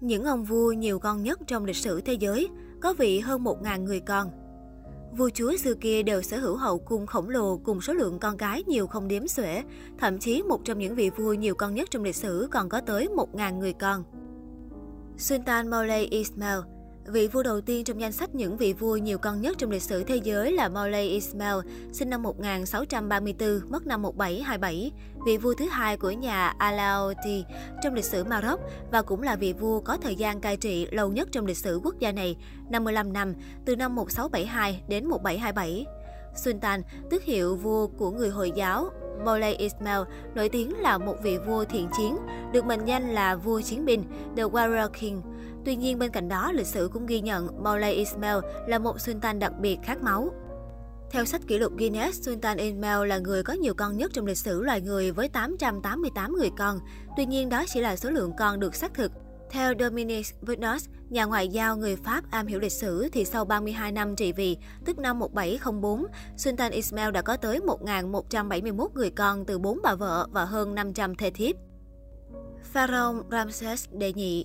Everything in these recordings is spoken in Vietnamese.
Những ông vua nhiều con nhất trong lịch sử thế giới, có vị hơn 1.000 người con. Vua chúa xưa kia đều sở hữu hậu cung khổng lồ cùng số lượng con gái nhiều không đếm xuể. Thậm chí một trong những vị vua nhiều con nhất trong lịch sử còn có tới 1.000 người con. Sultan Moulay Ismail Vị vua đầu tiên trong danh sách những vị vua nhiều con nhất trong lịch sử thế giới là Moulay Ismail, sinh năm 1634, mất năm 1727, vị vua thứ hai của nhà Alauti trong lịch sử Maroc và cũng là vị vua có thời gian cai trị lâu nhất trong lịch sử quốc gia này, 55 năm, từ năm 1672 đến 1727. Sultan, tước hiệu vua của người Hồi giáo, Moulay Ismail nổi tiếng là một vị vua thiện chiến, được mệnh danh là vua chiến binh, The Warrior King. Tuy nhiên, bên cạnh đó, lịch sử cũng ghi nhận Moulay Ismail là một sultan đặc biệt khát máu. Theo sách kỷ lục Guinness, Sultan Ismail là người có nhiều con nhất trong lịch sử loài người với 888 người con. Tuy nhiên, đó chỉ là số lượng con được xác thực. Theo Dominique Vignos, nhà ngoại giao người Pháp am hiểu lịch sử, thì sau 32 năm trị vì, tức năm 1704, Sultan Ismail đã có tới 1.171 người con từ 4 bà vợ và hơn 500 thê thiếp. Pharaoh Ramses đệ nhị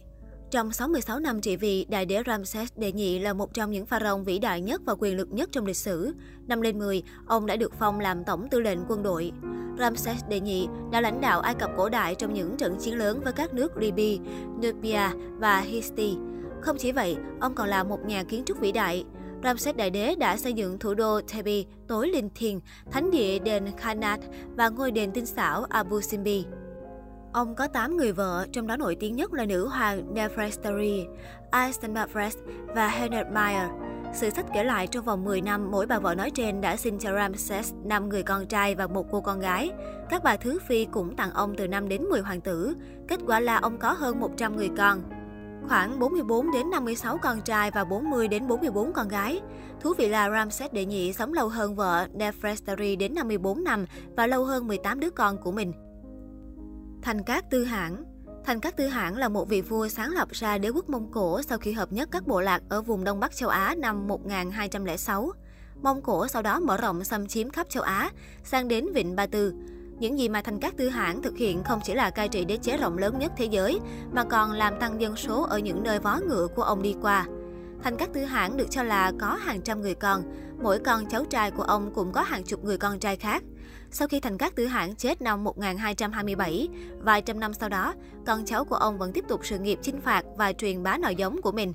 trong 66 năm trị vì, đại đế Ramses đệ nhị là một trong những pharaoh vĩ đại nhất và quyền lực nhất trong lịch sử. Năm lên 10, ông đã được phong làm tổng tư lệnh quân đội. Ramses đệ nhị đã lãnh đạo Ai Cập cổ đại trong những trận chiến lớn với các nước Libya, Nubia và Histi. Không chỉ vậy, ông còn là một nhà kiến trúc vĩ đại. Ramses Đại Đế đã xây dựng thủ đô Thebe, tối linh thiêng, thánh địa đền Khanat và ngôi đền tinh xảo Abu Simbi. Ông có 8 người vợ, trong đó nổi tiếng nhất là nữ hoàng Nefertari, Eisenbachres và Henry Meyer. Sự sách kể lại trong vòng 10 năm, mỗi bà vợ nói trên đã sinh cho Ramses 5 người con trai và một cô con gái. Các bà thứ phi cũng tặng ông từ 5 đến 10 hoàng tử. Kết quả là ông có hơn 100 người con. Khoảng 44 đến 56 con trai và 40 đến 44 con gái. Thú vị là Ramses đệ nhị sống lâu hơn vợ Nefertari đến 54 năm và lâu hơn 18 đứa con của mình. Thành Cát Tư Hãn Thành Cát Tư Hãn là một vị vua sáng lập ra đế quốc Mông Cổ sau khi hợp nhất các bộ lạc ở vùng Đông Bắc châu Á năm 1206. Mông Cổ sau đó mở rộng xâm chiếm khắp châu Á, sang đến Vịnh Ba Tư. Những gì mà Thành Cát Tư Hãn thực hiện không chỉ là cai trị đế chế rộng lớn nhất thế giới, mà còn làm tăng dân số ở những nơi vó ngựa của ông đi qua. Thành Cát Tư Hãn được cho là có hàng trăm người con, mỗi con cháu trai của ông cũng có hàng chục người con trai khác. Sau khi Thành các Tử hãng chết năm 1227, vài trăm năm sau đó, con cháu của ông vẫn tiếp tục sự nghiệp chinh phạt và truyền bá nòi giống của mình.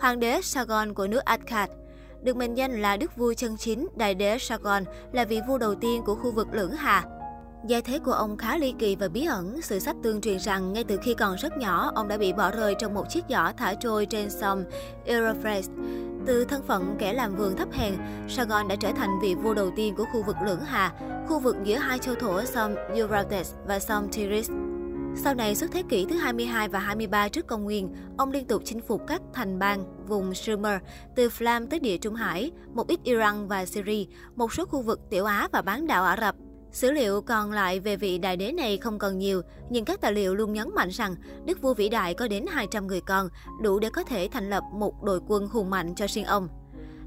Hoàng đế Sargon của nước Akkad được mệnh danh là đức vua chân chính, đại đế Sargon là vị vua đầu tiên của khu vực Lưỡng Hà, gia thế của ông khá ly kỳ và bí ẩn. Sự sách tương truyền rằng ngay từ khi còn rất nhỏ, ông đã bị bỏ rơi trong một chiếc giỏ thả trôi trên sông Euphrates. Từ thân phận kẻ làm vườn thấp hèn, Sargon đã trở thành vị vua đầu tiên của khu vực Lưỡng Hà, khu vực giữa hai châu thổ sông Euphrates và sông Tigris. Sau này, suốt thế kỷ thứ 22 và 23 trước công nguyên, ông liên tục chinh phục các thành bang vùng Sumer, từ Flam tới Địa Trung Hải, một ít Iran và Syria, một số khu vực Tiểu Á và bán đảo Ả Rập. Sử liệu còn lại về vị đại đế này không còn nhiều, nhưng các tài liệu luôn nhấn mạnh rằng đức vua vĩ đại có đến 200 người con, đủ để có thể thành lập một đội quân hùng mạnh cho riêng ông.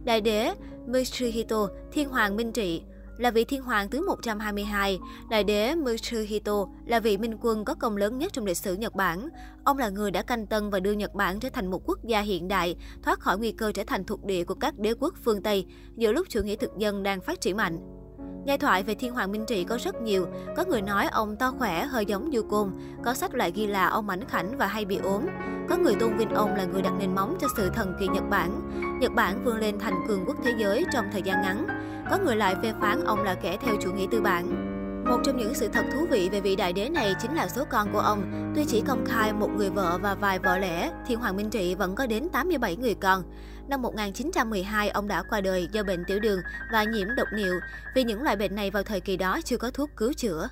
Đại đế Mitsuhito, thiên hoàng minh trị, là vị thiên hoàng thứ 122. Đại đế Mitsuhito là vị minh quân có công lớn nhất trong lịch sử Nhật Bản. Ông là người đã canh tân và đưa Nhật Bản trở thành một quốc gia hiện đại, thoát khỏi nguy cơ trở thành thuộc địa của các đế quốc phương Tây, giữa lúc chủ nghĩa thực dân đang phát triển mạnh. Giai thoại về thiên hoàng minh trị có rất nhiều. Có người nói ông to khỏe, hơi giống Du Côn. Có sách lại ghi là ông mảnh khảnh và hay bị ốm. Có người tôn vinh ông là người đặt nền móng cho sự thần kỳ Nhật Bản. Nhật Bản vươn lên thành cường quốc thế giới trong thời gian ngắn. Có người lại phê phán ông là kẻ theo chủ nghĩa tư bản. Một trong những sự thật thú vị về vị đại đế này chính là số con của ông. Tuy chỉ công khai một người vợ và vài vợ lẽ, Thiên Hoàng Minh Trị vẫn có đến 87 người con. Năm 1912, ông đã qua đời do bệnh tiểu đường và nhiễm độc niệu. Vì những loại bệnh này vào thời kỳ đó chưa có thuốc cứu chữa.